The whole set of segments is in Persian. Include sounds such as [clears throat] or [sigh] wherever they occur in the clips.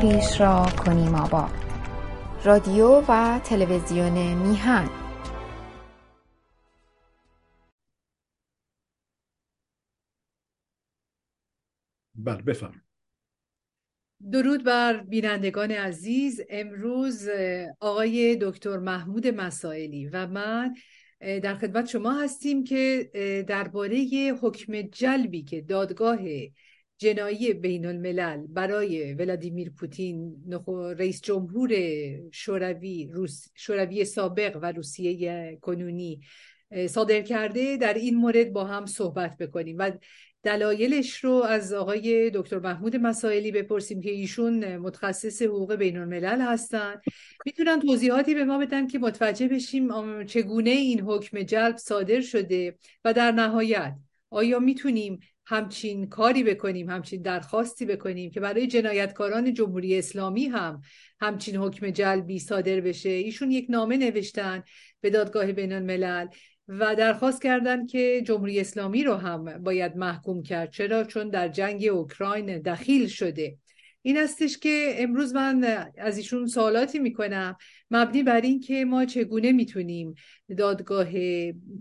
خیش را کنیم آباد رادیو و تلویزیون میهن. بله بفهم. درود بر بینندگان عزیز. امروز آقای دکتر محمود مسائلی و من در خدمت شما هستیم که درباره حکم جلبی که دادگاه جنایی بین الملل برای ولادیمیر پوتین رئیس جمهور شوروی روس، شوروی سابق و روسیه کنونی صادر کرده در این مورد با هم صحبت بکنیم. و دلایلش رو از آقای دکتر محمود مسائلی بپرسیم که ایشون متخصص حقوق بین الملل هستن. می‌تونن توضیحاتی به ما بدن که متوجه بشیم چگونه این حکم جلب صادر شده و در نهایت آیا می‌تونیم همچین کاری بکنیم همچین درخواستی بکنیم که برای جنایتکاران جمهوری اسلامی هم همچین حکم جلبی صادر بشه. ایشون یک نامه نوشتن به دادگاه بین الملل و درخواست کردند که جمهوری اسلامی رو هم باید محکوم کرد. چرا؟ چون در جنگ اوکراین دخیل شده. این استش که امروز من از ایشون سوالاتی می‌کنم. مبنی بر این که ما چگونه می‌تونیم دادگاه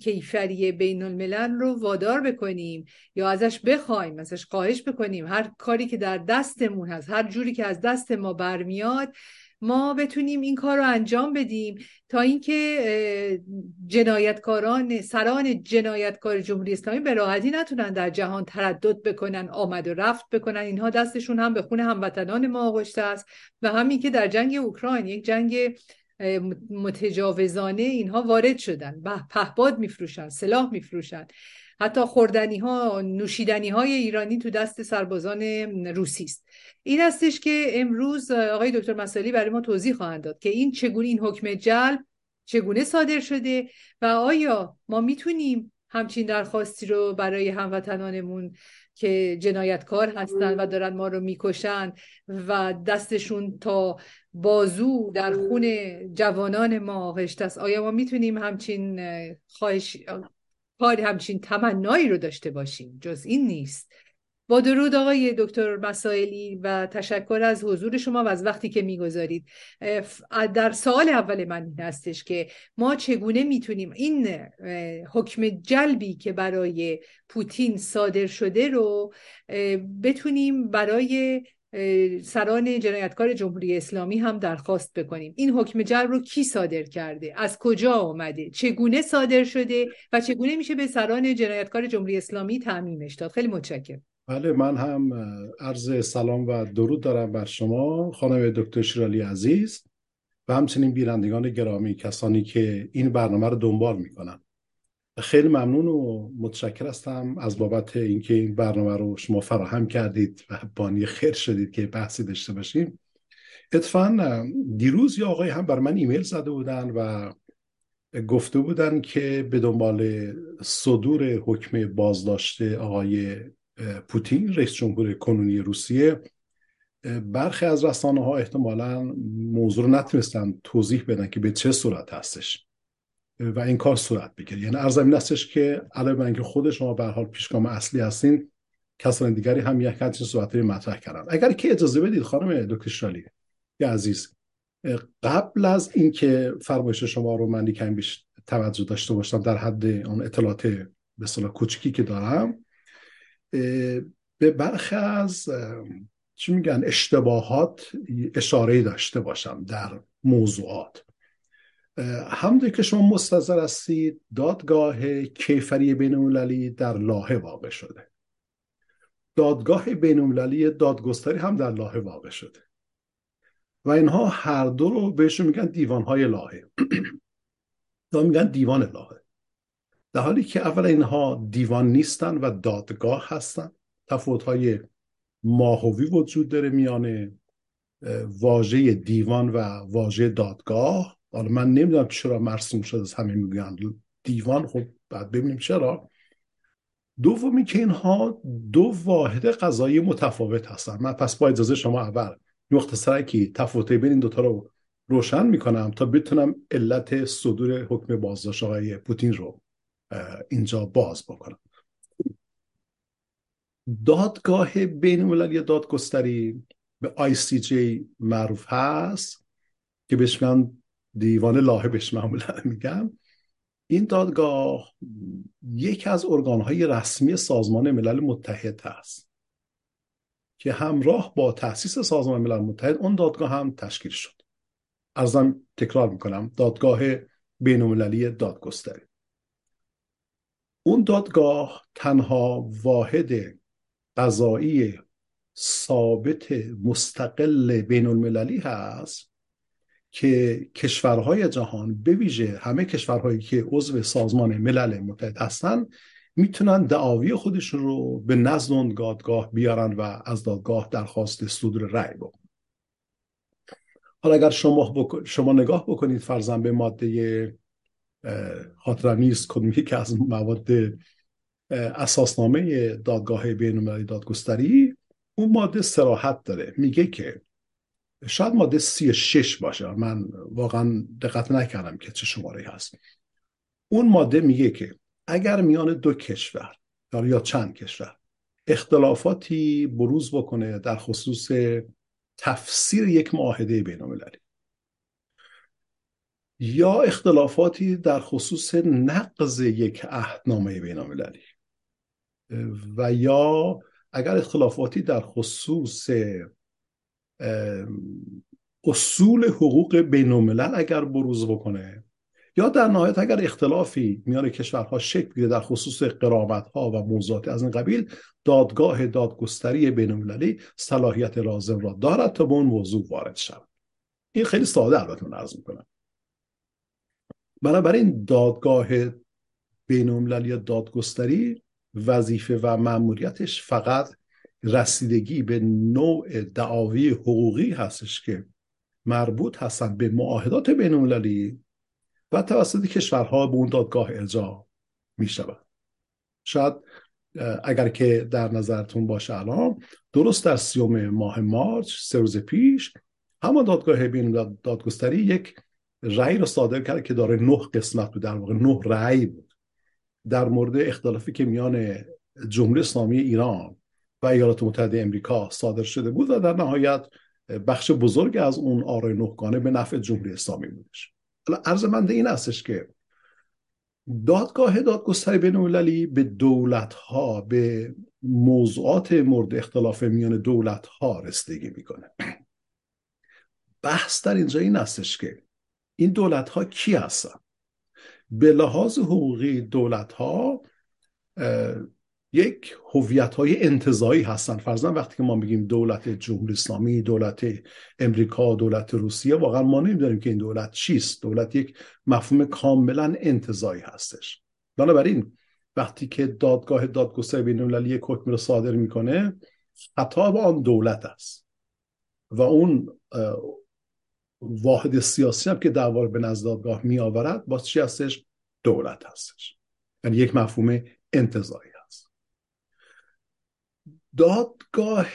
کیفری بین الملل رو وادار بکنیم یا ازش بخوایم ازش خواهش بکنیم. هر کاری که در دستمون هست هر جوری که از دست ما برمیاد ما بتونیم این کار رو انجام بدیم تا اینکه جنایتکاران سران جنایتکار جمهوری اسلامی به راحتی نتونن در جهان تردد بکنن آمد و رفت بکنن. اینها دستشون هم به خون هموطنان ما آغشته است و همین که در جنگ اوکراین یک جنگ متجاوزانه اینها وارد شدن. پهباد میفروشن سلاح میفروشن. حتی خوردنی ها نوشیدنی های ایرانی تو دست سربازان روسی است. این هستش که امروز آقای دکتر مسالی برای ما توضیح خواهند داد که این چگونه این حکم جلب چگونه صادر شده و آیا ما می‌تونیم همچین درخواستی رو برای هموطنانمون که جنایتکار هستن و دارن ما رو می‌کشن و دستشون تا بازو در خون جوانان ما آغشته است آیا ما می‌تونیم همچین خواهش کاری همچین تمنایی رو داشته باشیم. جز این نیست. با درود آقای دکتر مسائلی و تشکر از حضور شما و از وقتی که می‌گذارید. در سال اول من این هستش که ما چگونه می‌تونیم این حکم جلبی که برای پوتین صادر شده رو بتونیم برای سران جنایتکار جمهوری اسلامی هم درخواست بکنیم. این حکم جلب رو کی صادر کرده؟ از کجا آمده؟ چگونه صادر شده و چگونه میشه به سران جنایتکار جمهوری اسلامی تعمیمش داد؟ خیلی متشکرم. بله من هم عرض سلام و درود دارم بر شما خانم دکتر شرالی عزیز و همچنین بینندگان گرامی کسانی که این برنامه رو دنبال می‌کنن. خیلی ممنون و متشکر هستم از بابت اینکه این برنامه رو شما فراهم کردید و بانی خیر شدید که بحثی داشته باشیم. اتفاقا دیروز یا آقای هم بر من ایمیل زده بودن و گفته بودن که به دنبال صدور حکم بازداشته آقای پوتین رئیس جمهور کنونی روسیه. برخی از رسانه ها احتمالا موضوع رو نتونستن توضیح بدن که به چه صورت هستش. و این کار صورت بگیره. یعنی ارزم این استش که علاوه بر اینکه خود شما به حال پیشگام اصلی هستین کسان دیگری هم یک همچین صحبت مطرح کردن. اگر که اجازه بدید خانم دکتر شالی عزیز قبل از اینکه فرمایش شما رو من کمی بیش توجه داشته باشم در حد اون اطلاعات به صلاح کوچکی که دارم به برخی از چی میگن اشتباهات اشاره داشته باشم در موضوعات. همونطور که شما مستظر هستید دادگاه کیفری بین در لاهه واقع شده. دادگاه بین دادگستری هم در لاهه واقع شده. و اینها هر دو رو بهشون میگن دیوانهای لاهه. [clears throat] یا میگن دیوان لاهه. در حالی که اول اینها دیوان نیستن و دادگاه هستن. تفاوت‌های ماهوی وجود داره میان واژه دیوان و واژه دادگاه. حالا من نمی‌دونم چرا مرسوم شده از همه میگن. دیوان خب بعد ببینیم چرا. دومی که اینها دو واحد قضایی متفاوت هستن. من پس با اجازه شما اول مختصرا که تفاوت بین این دوتا رو روشن می‌کنم تا بتونم علت صدور حکم بازداشت آقای پوتین رو اینجا باز بکنم. دادگاه بین المللی دادگستری به جی معروف هست که بهش میگن دیوان لاهه بهش معمولا میگم. این دادگاه یکی از ارگانهای رسمی سازمان ملل متحد هست که همراه با تأسیس سازمان ملل متحد اون دادگاه هم تشکیل شد. ارزم تکرار می‌کنم. دادگاه بینالمللی دادگستری. اون دادگاه تنها واحد قضایی ثابت مستقل بین المللی هست. که کشورهای جهان به ویژه همه کشورهایی که عضو سازمان ملل متحد هستند می‌تونن دعاوی خودشون رو به نزد اون دادگاه بیارن و از دادگاه درخواست صدور رأی بکنن حالا اگر شما, شما نگاه بکنید فرزن به ماده خاطرم نیست کدوم که از مواد اساسنامه دادگاه بینالمللی دادگستری اون ماده سراحت داره. میگه که شاید ماده سی شش باشه. من واقعا دقت نکردم که چه شماره هست. اون ماده میگه که اگر میان دو کشور یا چند کشور اختلافاتی بروز بکنه در خصوص تفسیر یک معاهده بین یا اختلافاتی در خصوص نقض یک عهدنامه بین و یا اگر اختلافاتی در خصوص اصول حقوق بین اگر بروز بکنه یا در نهایت اگر اختلافی میان کشورها شکل بگیره در خصوص قرامت ها و موضوعات از این قبیل دادگاه دادگستری بین صلاحیت لازم را دارد تا به اون موضوع وارد شود. این خیلی ساده البته من عرض می‌کنم. بنابراین دادگاه بین یا دادگستری وظیفه و مأموریتش فقط رسیدگی به نوع دعاوی حقوقی هستش که مربوط هستند به معاهدات بین المللی و توسط کشورها به اون دادگاه ارجاع می شود شاید اگر که در نظرتون باشه الان درست در سیوم ماه مارچ سه روز پیش همان دادگاه بین دادگستری یک رأی را صادر کرد که داره نه قسمت بود در واقع نه رأی بود. در مورد اختلافی که میان جمهوری اسلامی ایران و ایالات متحده امریکا صادر شده بود و در نهایت بخش بزرگ از اون آرای نهگانه به نفع جمهوری اسلامی بودش. عرض من این هستش که دادگاه دادگستری بین المللی به دولت ها به موضوعات مورد اختلاف میان دولت ها رسیدگی می‌کنه. بحث در اینجا این هستش که این دولت ها کی هستن؟ به لحاظ حقوقی دولت ها یک هویت های انتظایی هستن. فرضاً وقتی که ما میگیم دولت جمهوری اسلامی دولت امریکا دولت روسیه واقعا ما نمی‌دونیم که این دولت چیست. دولت یک مفهوم کاملا انتظایی هستش. بنابراین وقتی که دادگاه دادگستری بین المللی یک حکم رو صادر می‌کنه خطاب آن دولت است. و اون واحد سیاسی هم که دعوا به نزد دادگاه می آورد باز چی هستش؟ دولت هستش. یعنی یک مفهوم انتظایی. دادگاه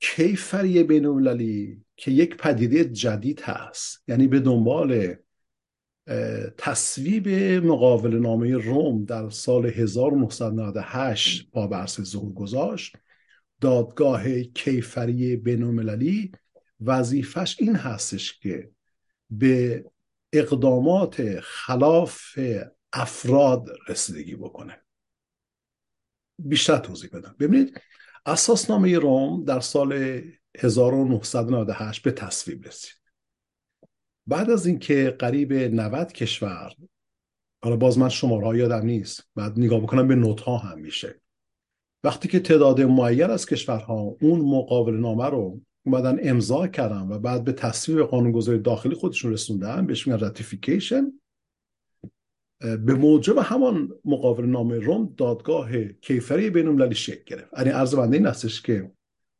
کیفری بین که یک پدیده جدید هست یعنی به دنبال تصویب مقابل نامه روم در سال 1998 با برس ظهور گذاشت دادگاه کیفری بین وظیفش این هستش که به اقدامات خلاف افراد رسیدگی بکنه. بیشتر توضیح بدم. ببینید اساسنامه روم در سال 1998 به تصویب رسید. بعد از اینکه قریب 90 کشور حالا باز من شماره یادم نیست بعد نگاه بکنم به نوت ها هم میشه. وقتی که تعداد معیر از کشورها اون مقابل نامه رو اومدن امضا کردن و بعد به تصویب قانونگذاری داخلی خودشون رسوندن بهش میگن راتیفیکیشن به موجب همان مقابل نامه روم دادگاه کیفری بین المللی شکل گرفت. یعنی عرض بنده این هستش که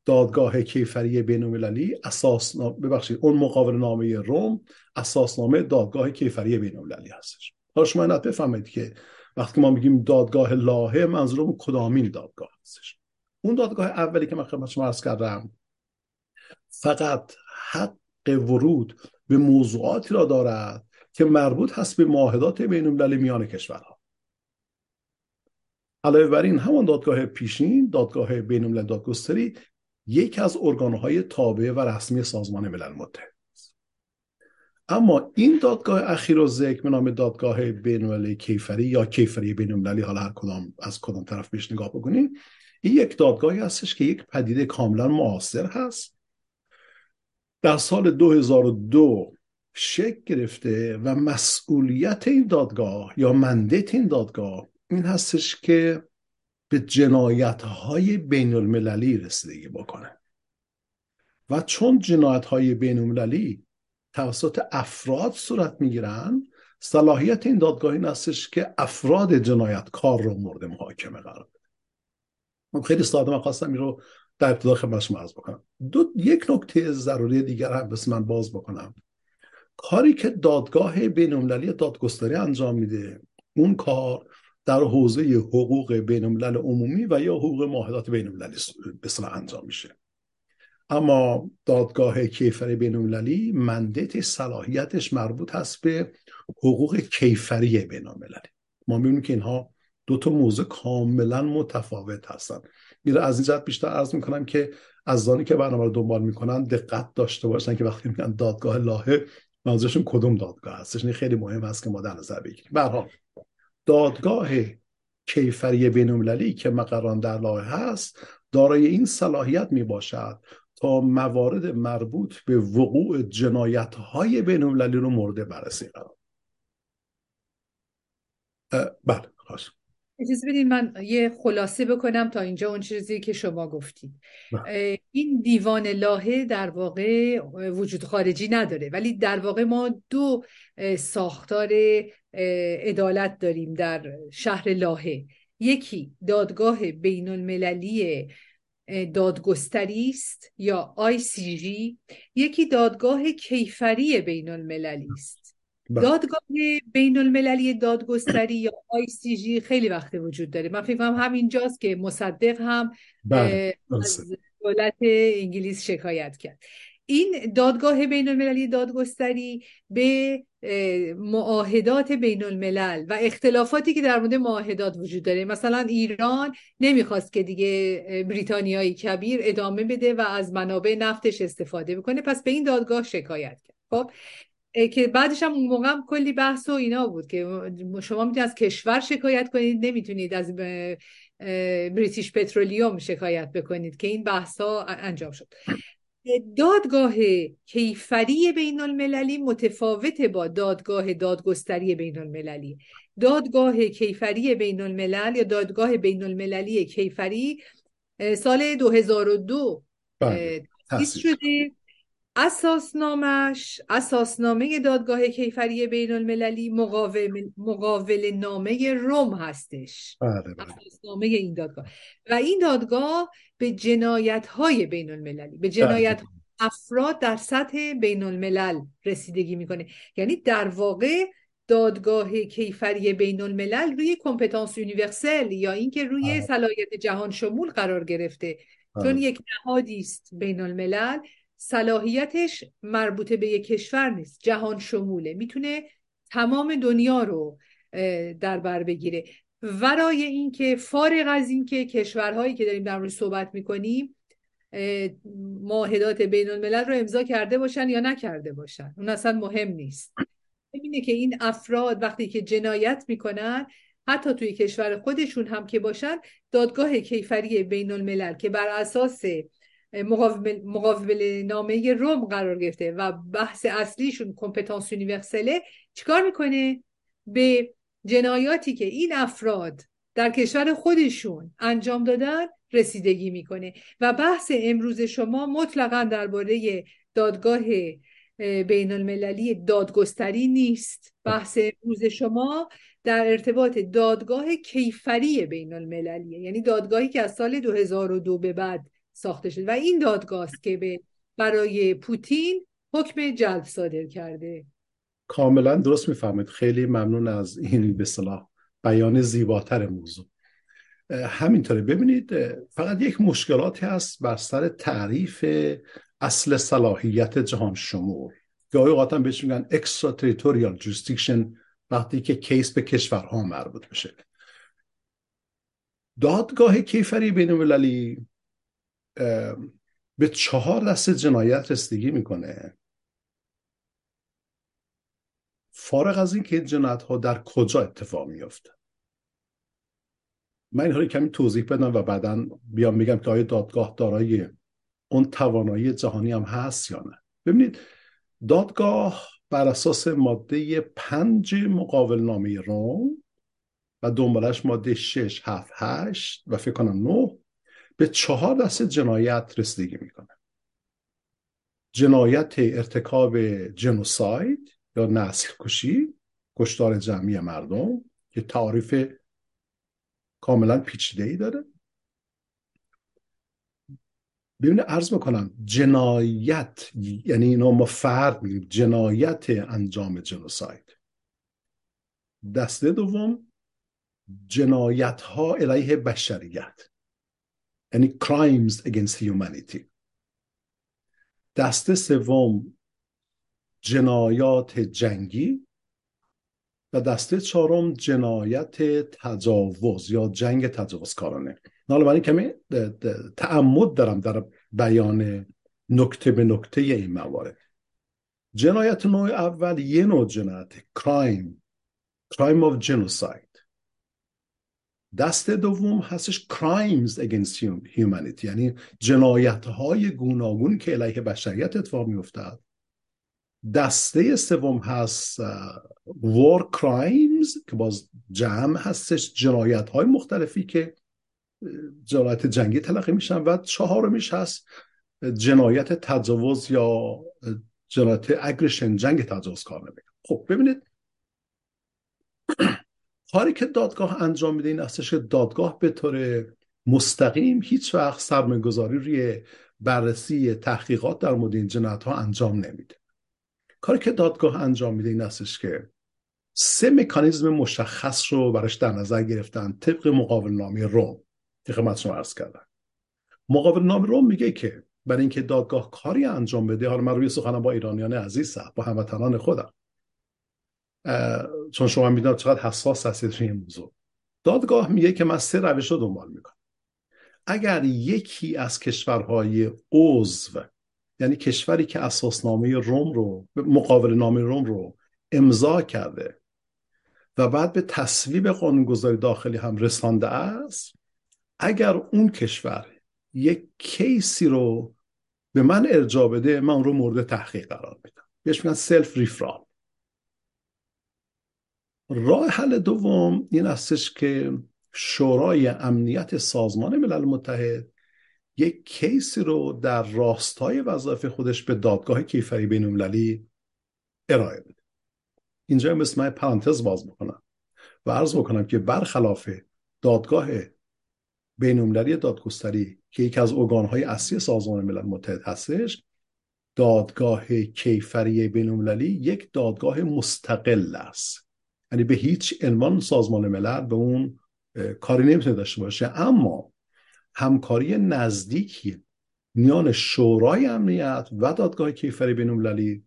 دادگاه کیفری بین المللی اساس ببخشید اون مقابل نامه روم اساسنامه دادگاه کیفری بین المللی هستش. حالا شما اینت بفهمید که وقتی ما میگیم دادگاه لاهه منظورم کدامین دادگاه هستش؟ اون دادگاه اولی که من خدمت شما عرض کردم فقط حق ورود به موضوعاتی را دارد که مربوط هست به معاهدات بین میان کشورها. علاوه بر این همان دادگاه پیشین دادگاه بین الملل دادگستری یکی از ارگانهای تابع و رسمی سازمان ملل متحد اما این دادگاه اخیر و ذکر به نام دادگاه بینالمللی کیفری یا کیفری بینالمللی حالا هر کدام از کدام طرف بهش نگاه بکنیم این یک دادگاهی هستش که یک پدیده کاملا معاصر هست. در سال 2002 شکل گرفته و مسئولیت این دادگاه یا مندت این دادگاه این هستش که به جنایت های بین المللی رسیدگی بکنه. و چون جنایت های بین المللی توسط افراد صورت می‌گیرن صلاحیت این دادگاه این هستش که افراد جنایتکار رو مورد محاکمه قرار بده. من خیلی ساده من خواستم این رو در ابتدا خدمت شما بکنم. دو یک نکته ضروری دیگر هم بس من باز بکنم. کاری که دادگاه بین دادگستری انجام میده اون کار در حوزه حقوق بین عمومی و یا حقوق معاهدات بین المللی به انجام میشه. اما دادگاه کیفری بین المللی مندت صلاحیتش مربوط هست به حقوق کیفری بین ما می‌بینیم که اینها دو تا موضوع کاملا متفاوت هستند میره از این جهت بیشتر عرض می‌کنم که از زانی که برنامه رو دنبال می‌کنن دقت داشته باشن که وقتی میگن دادگاه لاهه منظورشون کدوم دادگاه هستش خیلی مهم هست که ما در نظر بگیریم. به دادگاه کیفری بین که مقران در لاهه هست دارای این صلاحیت می باشد تا موارد مربوط به وقوع جنایت های بین رو مورد بررسی قرار بله خواست اجازه بدید من یه خلاصه بکنم تا اینجا اون چیزی که شما گفتید بله. این دیوان لاهه در واقع وجود خارجی نداره ولی در واقع ما دو ساختار عدالت داریم در شهر لاهه یکی دادگاه بین المللی دادگستری است یا ICG یکی دادگاه کیفری بین المللی است. دادگاه بین المللی دادگستری یا ICG خیلی وقت وجود داره. من فکر همینجاست که مصدق هم بله. از دولت انگلیس شکایت کرد. این دادگاه بین المللی دادگستری به معاهدات بین الملل و اختلافاتی که در مورد معاهدات وجود داره. مثلا ایران نمی‌خواست که دیگه بریتانیایی کبیر ادامه بده و از منابع نفتش استفاده بکنه. پس به این دادگاه شکایت کرد. خب که بعدش هم اون موقع هم کلی بحث و اینا بود که شما می‌تونید از کشور شکایت کنید نمی‌تونید از بریتیش پترولیوم شکایت بکنید که این بحث ها انجام شد. دادگاه کیفری بین المللی متفاوت با دادگاه دادگستری بین المللی دادگاه کیفری بین الملل یا دادگاه بین المللی کیفری سال 2002 بله، تأسیس شده. اساسنامش اساسنامه دادگاه کیفری بین المللی مقاول, مقاول نامه روم هستش. بله بله. اساسنامه این دادگاه. و این دادگاه به جنایت های بین المللی به جنایت بله. افراد در سطح بین الملل رسیدگی می‌کنه. یعنی در واقع دادگاه کیفری بین الملل روی compétence universelle یا اینکه روی صلاحیت جهان شمول قرار گرفته. چون یک نهادی است بین الملل صلاحیتش مربوطه به یک کشور نیست. جهان شموله. می‌تونه تمام دنیا رو در بر بگیره. ورای اینکه فارغ از اینکه کشورهایی که داریم در مورد صحبت می‌کنیم معاهدات بین الملل رو امضا کرده باشن یا نکرده باشن. اون اصلا مهم نیست. اینه که این افراد وقتی که جنایت می‌کنن حتی توی کشور خودشون هم که باشن دادگاه کیفری بین الملل که بر اساس مقابل نامه روم قرار گرفته و بحث اصلیشون کمپتانس یونیورسله چیکار می‌کنه؟ به جنایاتی که این افراد در کشور خودشون انجام دادن رسیدگی می‌کنه. و بحث امروز شما مطلقا درباره دادگاه بین المللی دادگستری نیست. بحث امروز شما در ارتباط دادگاه کیفری بین المللیه یعنی دادگاهی که از سال 2002 به بعد ساخته شده. و این دادگاه است که به برای پوتین حکم جلب صادر کرده. کاملا درست می‌فرمایید خیلی ممنون از این به اصطلاح بیان زیباتر موضوع. همینطوره. ببینید فقط یک مشکلاتی هست بر سر تعریف اصل صلاحیت جهان شمول. گاهی اوقات بهش میگن extraterritorial jurisdiction وقتی که case به کشورها مربوط بشه. دادگاه کیفری بین المللی به چهار دسته جنایت رسیدگی می‌کنه. فارغ از اینکه جنایت ها در کجا اتفاق میافته من اینها کمی توضیح بدم و بعدا بیام میگم که آیا دادگاه دارای اون توانایی جهانی هم هست یا نه. ببینید دادگاه بر اساس ماده پنج مقاول نامه روم و دنبالش ماده 6 7 8 و فکر کنم 9 به چهار دسته جنایت رسیدگی می‌کنه. جنایت ارتکاب جنوساید یا نسل کشی کشتار جمعی مردم که تعریف کاملا پیچیده ای داره. ببینه عرض می‌کنم جنایت یعنی اینا ما فرد میگیم جنایت انجام جنوساید. دسته دوم جنایت ها علیه بشریت. یعنی crimes against humanity. دسته سوم جنایات جنگی. و دسته چهارم جنایت تجاوز یا جنگ تجاوزکارانه. حالا من کمی تعمد دارم در بیان نکته به نکته این موارد. جنایت نوع اول یه نوع جنایت کرایم کرایم of genocide. دست دوم هستش crimes against humanity یعنی جنایت های گوناگون که علیه بشریت اتفاق میافتد دسته سوم هست war crimes که باز جمع هستش جنایت های مختلفی که جنایت جنگی تلقی میشن و چهارمیش هست جنایت تجاوز یا جنایت اگریشن جنگ تجاوز کار نمیگن خب ببینید. کاری که دادگاه انجام میده این هستش که دادگاه به طور مستقیم هیچ وقت سرمایه‌گذاری روی بررسی تحقیقات در مورد این جنایت ها انجام نمیده. کاری که دادگاه انجام میده این هستش که سه مکانیزم مشخص رو براش در نظر گرفتن طبق مقابل نامی روم. که خدمت شما عرض کردم. مقابل نام روم میگه که برای اینکه دادگاه کاری انجام بده حالا من روی سخنم با ایرانیان عزیز با هموطنان خودم. چون شما می‌دونید چقدر حساس هستید روی این موضوع. دادگاه میگه که من سه روش رو دنبال می‌کنم. اگر یکی از کشورهای عضو یعنی کشوری که اساسنامه روم رو مقابل نامه روم رو امضا کرده و بعد به تصویب قانونگذاری داخلی هم رسانده است اگر اون کشور یک case ی رو به من ارجاع بده من رو مورد تحقیق قرار میدم. بهش میگن self-referral راه حل دوم این استش که شورای امنیت سازمان ملل متحد یک case ی رو در راستای وظایف خودش به دادگاه کیفری بینالمللی ارائه بده. اینجا مثل من پرانتز باز می‌کنم و عرض بکنم که برخلاف دادگاه بینالمللی دادگستری که یکی از ارگانهای اصلی سازمان ملل متحد هستش دادگاه کیفری بینالمللی یک دادگاه مستقل است. یعنی به هیچ عنوان سازمان ملل به اون کاری نمی‌تونه داشته باشه. اما همکاری نزدیکی میان شورای امنیت و دادگاه کیفری بینالمللی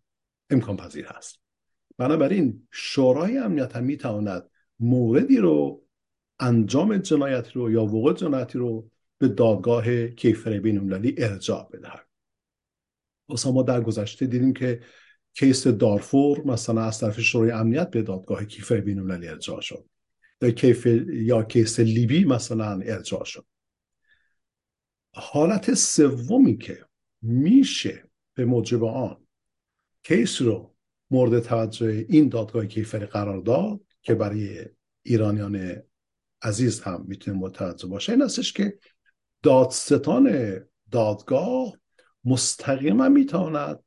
امکان پذیر هست. بنابراین شورای امنیت هم می‌تواند موردی رو انجام جنایتی رو یا وقوع جنایتی رو به دادگاه کیفری بینالمللی ارجاع بدهد. ما در گذشته دیدیم که کیس دارفور مثلا از طرف شورای امنیت به دادگاه کیفری بینالمللی ارجاع شد. یا کیف یا کیس لیبی مثلا ارجاع شد. حالت سومی که میشه به موجب آن کیس رو مورد توجه این دادگاه کیفری قرار داد که برای ایرانیان عزیز هم می‌تونه متوجه باشه این هستش که دادستان دادگاه مستقیما می‌تواند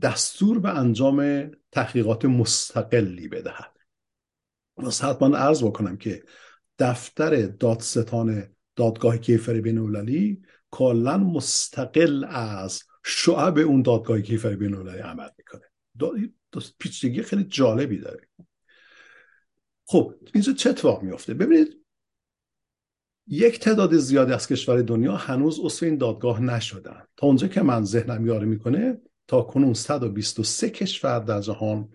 دستور به انجام تحقیقات مستقلی بدهد. واسه حتما عرض بکنم که دفتر دادستان دادگاه کیفری بین کلا مستقل از شعب اون دادگاه کیفری بین عمل می‌کنه. پیچیدگی خیلی جالبی داره. خب اینجا چه اتفاق میفته ببینید یک تعداد زیادی از کشور دنیا هنوز اصل این دادگاه نشدن. تا اونجا که من ذهنم یاری می‌کنه تا کنون 123 کشور در جهان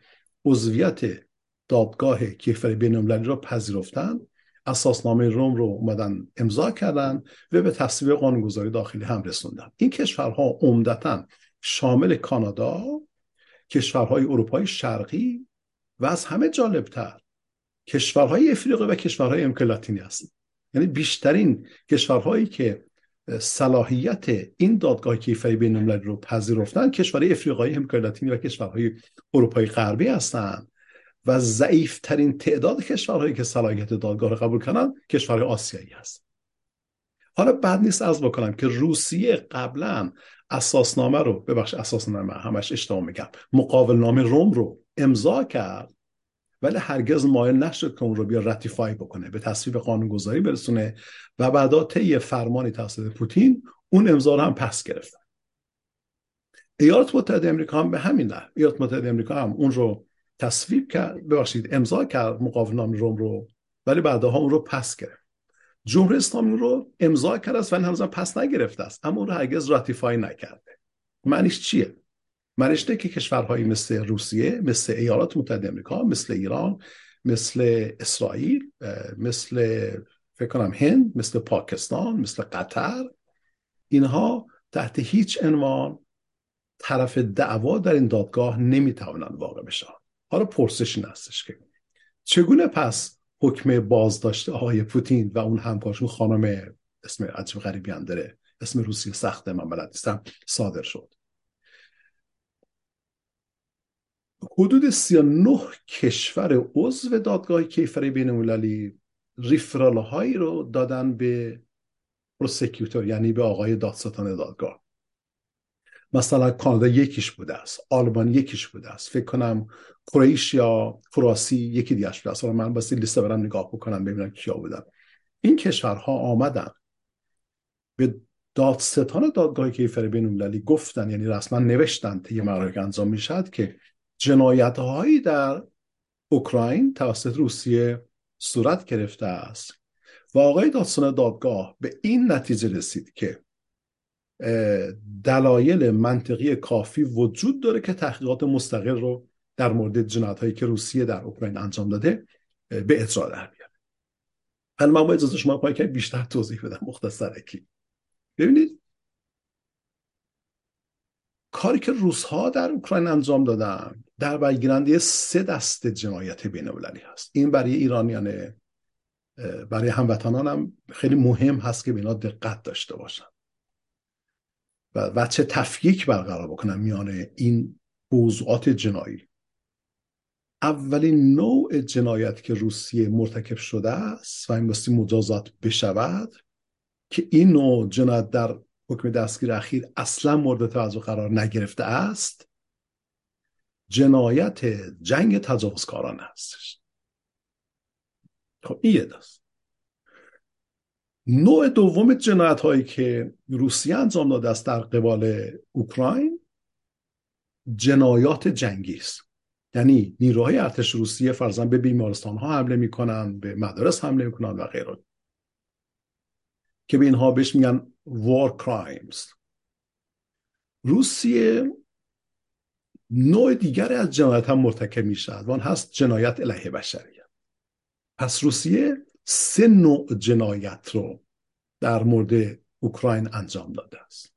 عضویت دادگاه کیفری بینالمللی را پذیرفتند. اساسنامه روم رو اومدن امضا کردن و به تصویب قانونگذاری داخلی هم رسوندن. این کشورها عمدتا شامل کانادا کشورهای اروپای شرقی و از همه جالبتر کشورهای افریقی و کشورهای امریکا لاتینی هستند. یعنی بیشترین کشورهایی که صلاحیت این دادگاه کیفری بین المللی رو پذیرفتن کشورهای افریقایی امریکای لاتینی و کشورهای اروپای غربی هستند و ضعیفترین تعداد کشورهایی که صلاحیت دادگاه رو قبول کنن کشورهای آسیایی هست. حالا بعد نیست از بکنم که روسیه قبلا اساسنامه رو ببخش اساسنامه همش اشتباه میگم مقابل نامه روم رو امضا کرد. ولی هرگز مایل نشد که اون رو بیا رتیفای بکنه به تصویب قانونگذاری برسونه و بعدا طی فرمانی توسط پوتین اون امضا رو هم پس گرفتن. ایالات متحده امریکا هم به همین نه ایالات متحده امریکا هم اون رو تصویب کرد ببخشید امضا کرد مقابل نامه روم رو ولی بعدها اون رو پس گرفت. جمهوری اسلامی رو امضا کرده است ولی هنوز پس نگرفته است اما اون رو هرگز راتیفای نکرده. معنیش چیه؟ معنیش که کشورهایی مثل روسیه مثل ایالات متحده امریکا مثل ایران مثل اسرائیل مثل فکر کنم هند مثل پاکستان مثل قطر اینها تحت هیچ عنوان طرف دعوا در این دادگاه نمی‌توانند واقع بشن. حالا پرسش این هستش که چگونه پس حکم بازداشت آقای پوتین و اون همکارشون خانم اسم عجب غریبی هم داره اسم روسیه سخته من بلد نیستم صادر شد؟ حدود 39 کشور عضو دادگاه کیفری بین المللی referral هایی رو دادن به prosecutor یعنی به آقای دادستان دادگاه. مثلا کانادا یکیش بوده است آلمان یکیش بوده است. فکر کنم کرواتیا کروسی یکی دیگه بوده است. من بس لیست برم نگاه بکنم ببینم کیا بودن. این کشورها آمدن به دادستان دادگاه کیفر بین المللی گفتن یعنی رسما نوشتن طی مراحل انجام می‌شد که جنایت هایی در اوکراین توسط روسیه صورت گرفته است. و آقای دادستان دادگاه به این نتیجه رسید که دلایل منطقی کافی وجود داره که تحقیقات مستقل رو در مورد جنایت هایی که روسیه در اوکراین انجام داده به اجرا در بیاره. حالا من با اجازه شما پای که بیشتر توضیح بدم مختصرکی ببینید کاری که روس ها در اوکراین انجام دادن در برگیرنده سه دست جنایت بین هست. این برای ایرانیان برای هموطنان هم خیلی مهم هست که به اینا دقت داشته باشن. و وچه تفکیک برقرار بکنن میان این موضوعات جنایی. اولین نوع جنایت که روسیه مرتکب شده است و این مجازات بشود که این نوع جنایت در حکم دستگیر اخیر اصلا مورد توجه قرار نگرفته است. جنایت جنگ تجاوزکاران هستش خب این یه دست نوع دوم جنایت هایی که روسیه انجام داده است در قبال اوکراین جنایات جنگی است. یعنی نیروهای ارتش روسیه فرضاً به بیمارستان ها حمله می‌کنن به مدارس حمله می‌کنن و غیره. که به اینها بهش میگن war crimes. روسیه نوع دیگری از جنایت هم مرتکب می‌شد و هست جنایت علیه بشریت پس روسیه سه نوع جنایت رو در مورد اوکراین انجام داده است.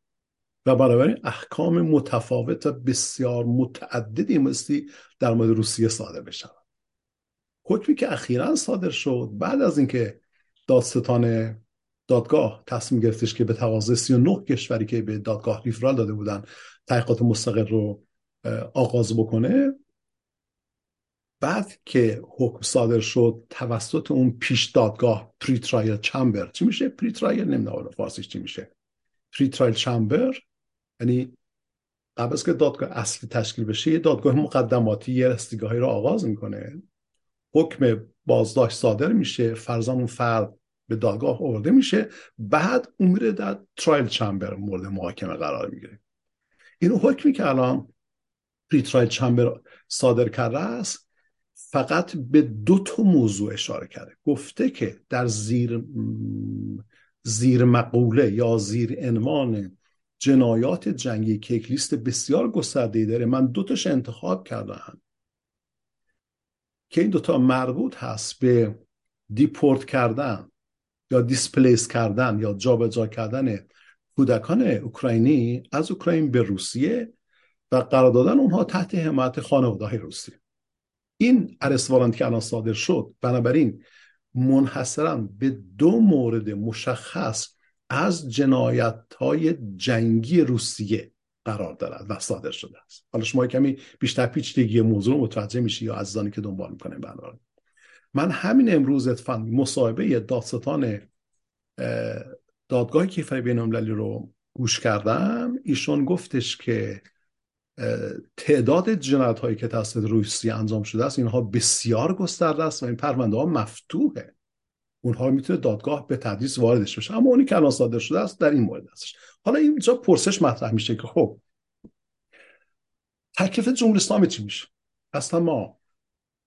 و بنابراین احکام متفاوت و بسیار متعددی مستی در مورد روسیه صادر بشود حکمی که اخیرا صادر شد بعد از اینکه دادستان دادگاه تصمیم گرفتش که به تقاضای 39 کشوری که به دادگاه ریفرال داده بودن تحقیقات مستقل رو آغاز بکنه. بعد که حکم صادر شد توسط اون پیش دادگاه pre-trial chamber چی میشه؟ pre-trial نمی‌دونم فارسیش چی میشه. pre-trial chamber یعنی قبل از که دادگاه اصلی تشکیل بشه یه دادگاه مقدماتی یه رسیدگی رو آغاز می‌کنه. حکم بازداشت صادر میشه فرضا اون فرد به دادگاه آورده میشه بعد اون میره در trial chamber مورد محاکمه قرار می‌گیره. این حکمی که الان پری ترایل چمبر صادر کرده است فقط به دو تا موضوع اشاره کرده. گفته که در زیر زیر مقوله یا زیر عنوان جنایات جنگی که یک لیست بسیار گسترده داره من دو تاش انتخاب کردم. که این دوتا مربوط هست به دیپورت کردن. یا دیسپلیس کردن یا جابجا کردن کودکان اوکراینی از اوکراین به روسیه و قرار دادن اونها تحت حمایت خانواده روسیه. این ارسوارانت که الان صادر شد بنابراین منحصرا به دو مورد مشخص از جنایت های جنگی روسیه قرار دارد و صادر شده است. حالا شما کمی بیشتر پیچیدگی موضوع متوجه میشی یا عزیزانی که دنبال می‌کنه برنامه من همین امروز اتفاقا مصاحبه دادستان دادگاه کیفر بین رو گوش کردم ایشون گفتش که تعداد جنایت هایی که توسط روسیه انجام شده است اینها بسیار گسترده است و این پرونده ها مفتوحه. اونها می‌تونه دادگاه به تدریس واردش بشه. اما اونی که الان صادر شده است در این مورد هستش. حالا اینجا پرسش مطرح میشه که خب تکلیف جمهوری اسلامی چی میشه؟ اصلا ما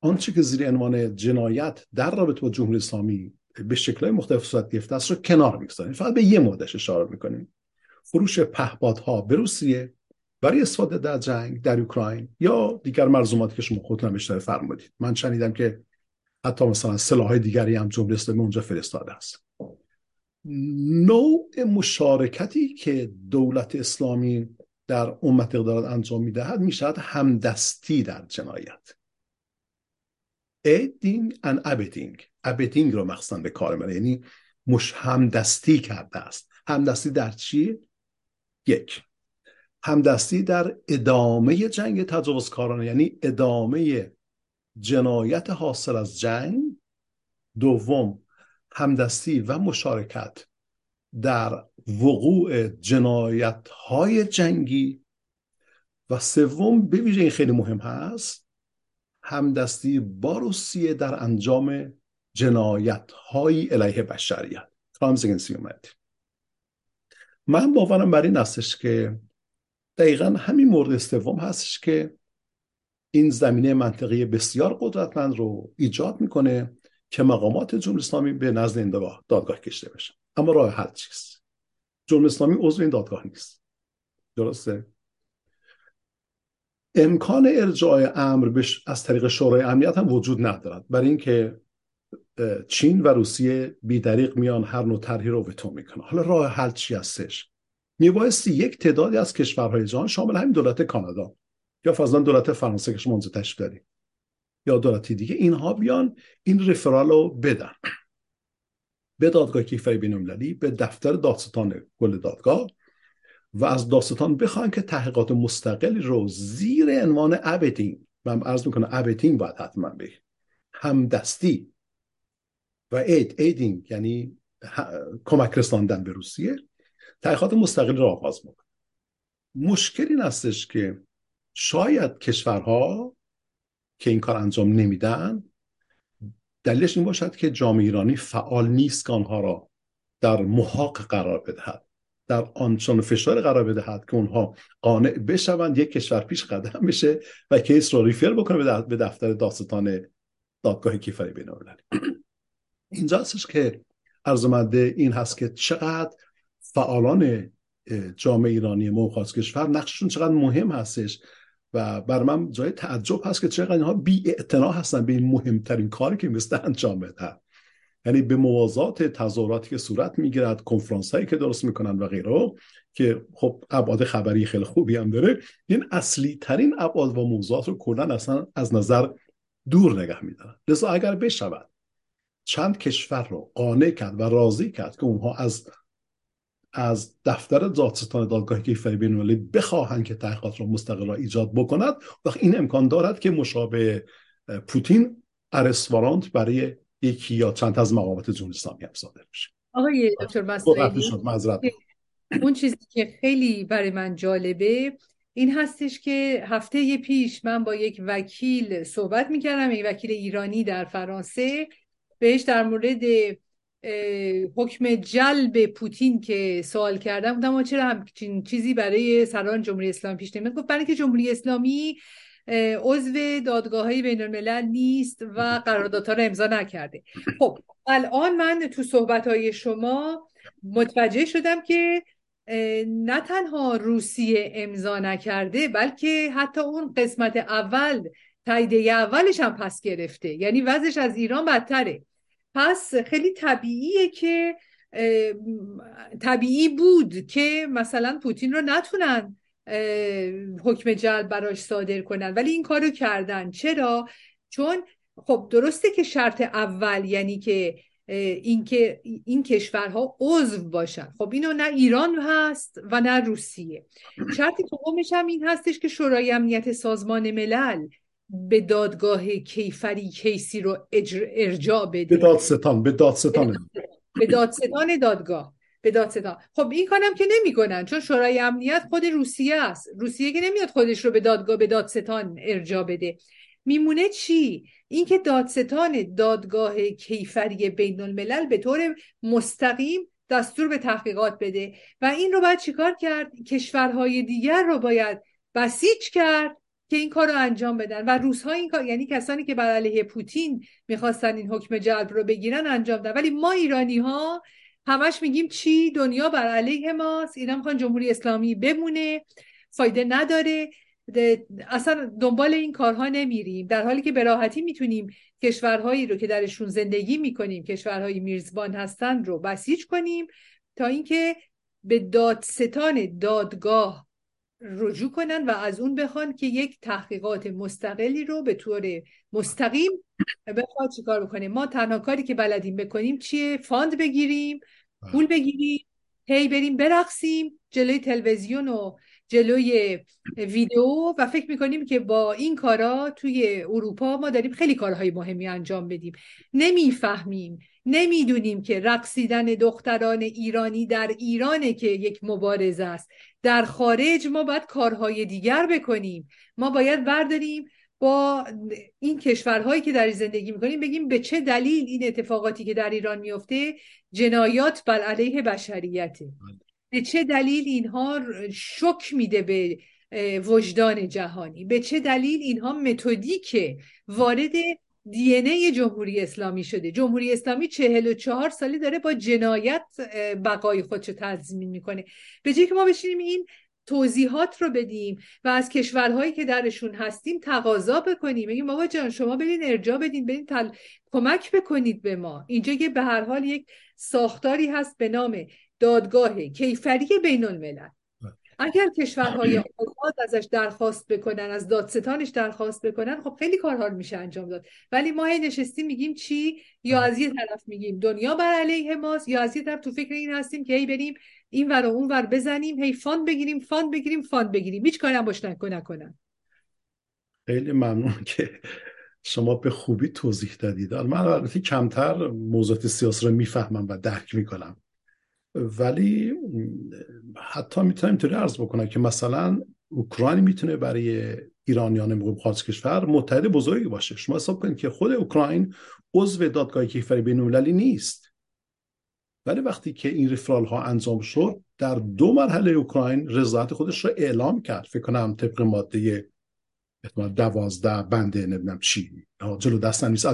آنچه که زیر عنوان جنایت در رابطه با جمهوری اسلامی به شکلهای مختلف صورت گرفته است رو کنار می‌گذاریم. فقط به یه موردش اشاره می‌کنیم. فروش پهپادها به روسیه برای استفاده در جنگ در اوکراین یا دیگر مرزوماتی که شما خودتون اشاره فرمودید. من شنیدم که حتی مثلا سلاح دیگری هم جمهوری اسلامی اونجا فرستاده است. نوع مشارکتی که دولت اسلامی در امت اقدارات انجام می‌دهد می‌شود همدستی در جنایت. aiding and abetting abetting رو مخصوصا به کار می‌بره. یعنی مش همدستی کرده است. همدستی در چی؟ یک. همدستی در ادامه جنگ تجاوزکارانه یعنی ادامه جنایت حاصل از جنگ. دوم همدستی و مشارکت در وقوع جنایت های جنگی. و سوم ببینید این خیلی مهم هست همدستی با روسیه در انجام جنایت های علیه بشریت. من باورم بر این هستش که دقیقا همین مورد سوم هستش که این زمینه منطقی بسیار قدرتمند رو ایجاد می‌کنه که مقامات جمهوری اسلامی به نزد این دادگاه, کشته بشن. اما راه حل چیست؟ جمهوری اسلامی عضو این دادگاه نیست. درسته؟ امکان ارجاع امر از طریق شورای امنیت هم وجود ندارد. برای اینکه چین و روسیه بیدریق میان هر نوع طرحی رو وتو می‌کنه حالا راه حل چی هستش؟ میبایستی یک تعدادی از کشورهای جهان شامل همین دولت کانادا یا فضلا دولت فرانسه که شما اونجا تشریف یا دولتی دیگه اینها بیان این رفرال رو بدن. به دادگاه کیفری بین به دفتر دادستان کل دادگاه و از دادستان بخوان که تحقیقات مستقلی رو زیر عنوان abetting من عرض می‌کنم abetting باید حتما بگیم همدستی و aid aiding یعنی کمک رساندن به روسیه تحقیقات مستقل را آغاز می‌کنه مشکل این هستش که شاید کشورها که این کار انجام نمیدن دلیلش این باشد که جامعه ایرانی فعال نیست که آنها را در محاق قرار بدهد. در آنچان فشار قرار بدهد که اونها قانع بشوند یک کشور پیش قدم بشه و کیس رو ریفر بکنه به دفتر داستان دادگاه کیفری بین اینجا هستش که ارزمنده این هست که چقدر فعالان جامعه ایرانی موقعات کشور نقششون چقدر مهم هستش و بر من جای تعجب هست که چقدر اینها بی هستن به این مهمترین کاری که مثل انجام بدن یعنی به موازات تظاهراتی که صورت می‌گیرد کنفرانس هایی که درست می‌کنن و غیره که خب ابعاد خبری خیلی خوبی هم داره این اصلی ترین ابعاد و موضوعات رو کلا اصلا از نظر دور نگه میدارن. لذا اگر بشود چند کشور رو قانع کرد و راضی کرد که اونها از از دفتر دادستان دادگاه کیفری بین المللی بخواهند که تحقیقات را مستقل ایجاد بکند وقت این امکان دارد که مشابه پوتین ارسوارانت برای یکی یا چند از مقامات جمهوری اسلامی هم صادر بشه آقای دکتر اون چیزی که خیلی برای من جالبه این هستش که هفته پیش من با یک وکیل صحبت می‌کردم یک وکیل ایرانی در فرانسه بهش در مورد حکم جلب پوتین که سوال کردم بودم چرا همچین چیزی برای سران جمهوری اسلامی پیش نمیاد؟ گفت برای که جمهوری اسلامی عضو دادگاه های بین الملل نیست و قراردادها رو امضا نکرده. خب الان من تو صحبت های شما متوجه شدم که نه تنها روسیه امضا نکرده بلکه حتی اون قسمت اول تاییدیه اولش هم پس گرفته. یعنی وضعش از ایران بدتره. پس خیلی طبیعیه که طبیعی بود که مثلا پوتین رو نتونن حکم جلب براش صادر کنن. ولی این کارو کردن. چرا؟ چون خب درسته که شرط اول یعنی که اینکه این کشورها عضو باشن. خب اینو نه ایران هست و نه روسیه. شرط دومش هم این هستش که شورای امنیت سازمان ملل به دادگاه کیفری کیسی رو ارجاع بده. به دادستان به دادستان. به دادستان دادگاه. به دادستان خب این کارم که نمی‌کنن چون شورای امنیت خود روسیه است. روسیه که نمیاد خودش رو به دادگاه به دادستان ارجاع بده. میمونه چی؟ اینکه دادستان دادگاه کیفری بین الملل به طور مستقیم دستور به تحقیقات بده و این رو باید چیکار کرد؟ کشورهای دیگر رو باید بسیج کرد که این کار رو انجام بدن. و روزها این کار یعنی کسانی که بر علیه پوتین می‌خواستن این حکم جلب رو بگیرن انجام دادن. ولی ما ایرانی ها همش میگیم چی؟ دنیا بر علیه ماست. اینا می‌خوان جمهوری اسلامی بمونه. فایده نداره. اصلا دنبال این کارها نمیریم. در حالی که به راحتی می‌تونیم کشورهایی رو که درشون زندگی می‌کنیم کشورهای میرزبان هستن رو بسیج کنیم تا اینکه به دادستان دادگاه رجوع کنن و از اون بخوان که یک تحقیقات مستقلی رو به طور مستقیم بخواد چیکار بکنه. ما تنها کاری که بلدیم بکنیم چیه؟ فاند بگیریم پول بگیریم هی بریم برقصیم جلوی تلویزیون و جلوی ویدیو و فکر می‌کنیم که با این کارا توی اروپا ما داریم خیلی کارهای مهمی انجام بدیم. نمی‌فهمیم نمی‌دونیم که رقصیدن دختران ایرانی در ایرانه که یک مبارزه است. در خارج ما باید کارهای دیگر بکنیم. ما باید برداریم با این کشورهایی که در زندگی می‌کنیم بگیم به چه دلیل این اتفاقاتی که در ایران میفته جنایات بر علیه بشریته. به چه دلیل اینها شک میده به وجدان جهانی؟ به چه دلیل اینها متدیک وارد دی جمهوری اسلامی شده. جمهوری اسلامی چهل و چهار سالی داره با جنایت بقای خودشو تضمین می‌کنه. به جای که ما بشینیم این توضیحات رو بدیم و از کشورهایی که درشون هستیم تقاضا بکنیم. بگیم بابا جان شما برین ارجاع بدین برین تل... کمک بکنید به ما. اینجا که به هر حال یک ساختاری هست به نام دادگاه کیفری بین الملل اگر کشورهای آزاد ازش درخواست بکنن از دادستانش درخواست بکنن خب خیلی کارها میشه انجام داد. ولی ما هی نشستیم میگیم چی؟ یا از یه طرف میگیم دنیا بر علیه ماست یا از یه طرف تو فکر این هستیم که هی بریم این ور و اون ور بزنیم هی fund بگیریم fund بگیریم fund بگیریم. هیچ کاری هم باش نکنن. خیلی ممنون که شما به خوبی توضیح دادید. من البته کمتر موضوعات سیاسی رو می‌فهمم و درک می‌کنم. ولی حتی می‌تونم اینطوری عرض بکنم که مثلا اوکراین می‌تونه برای ایرانیان مقیم کشور متحد بزرگی باشه. شما حساب کنید که خود اوکراین عضو دادگاه کیفری بین نیست. ولی وقتی که این رفرال ها انجام شد در دو مرحله اوکراین رضایت خودش رو اعلام کرد. فکر کنم طبق ماده دوازده بنده نمی‌دونم چی. جلو دستم نیست.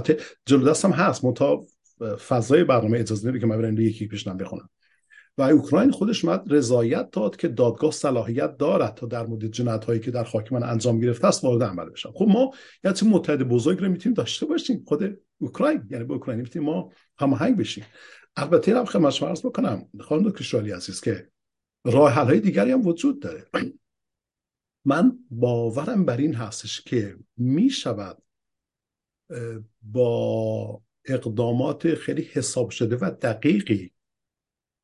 جلو دستم هست. متا فضای برنامه اجازه نمیده که من برم یکی پیشنم بخونم. و اوکراین خودش مد رضایت داد که دادگاه صلاحیت دارد تا در مورد جنایت هایی که در خاک من انجام گرفته است وارد عمل بشن. خب ما یه چیز متحد بزرگ رو می‌تونیم داشته باشیم خود اوکراین. یعنی با اوکراین می‌تونیم ما هماهنگ بشیم. البته هم خدمت شما عرض بکنم خانم دکتر شالی عزیز که راه حل های دیگری هم وجود داره. [clears throat] من باورم بر این هستش که می شود با اقدامات خیلی حساب شده و دقیقی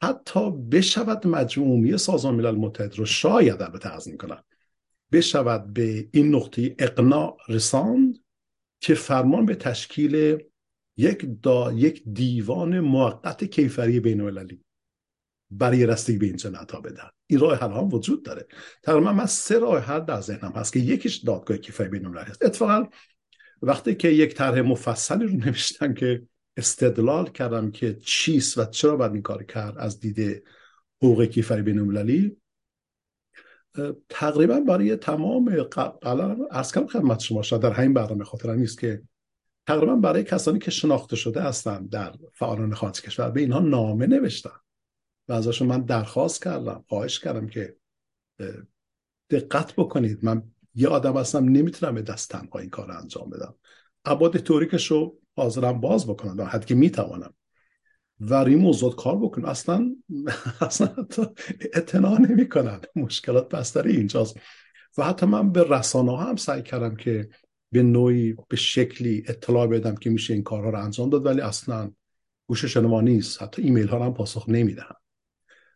حتی بشود مجموعی سازمان ملل متحد رو شاید البته از کنم بشود به این نقطه اقناع رساند که فرمان به تشکیل یک, دا یک دیوان موقت کیفری بین المللی برای رسیدگی به این جنایت ها بدن این راه حل هم وجود داره. تقریبا من سه راه حل در ذهنم هست که یکیش دادگاه کیفری بین المللی هست اتفاقا وقتی که یک طرح مفصلی رو [laughs] نوشتم که استدلال کردم که چیست و چرا باید این کار کرد از دید حقوق کیفری بین المللی تقریبا برای تمام قلم ارز کنم خدمت شما شاید در همین برنامه خاطر نیست که تقریبا برای کسانی که شناخته شده هستن در فعالان خارج کشور به اینها نامه نوشتم و ازشون من درخواست کردم خواهش کردم که دقت بکنید. من یه آدم هستم نمی‌تونم به دست این کار انجام بدم. عباد توریکش رو حاضرم باز بکنم در حد که می‌توانم. و این موضوع کار بکنم اصلا اصلا اعتنا نمی کنن مشکلات بستری اینجاست. و حتی من به رسانه هم سعی کردم که به نوعی به شکلی اطلاع بدم که میشه این کارها رو انجام داد ولی اصلا گوش شما نیست. حتی ایمیل ها هم پاسخ نمی‌دهم.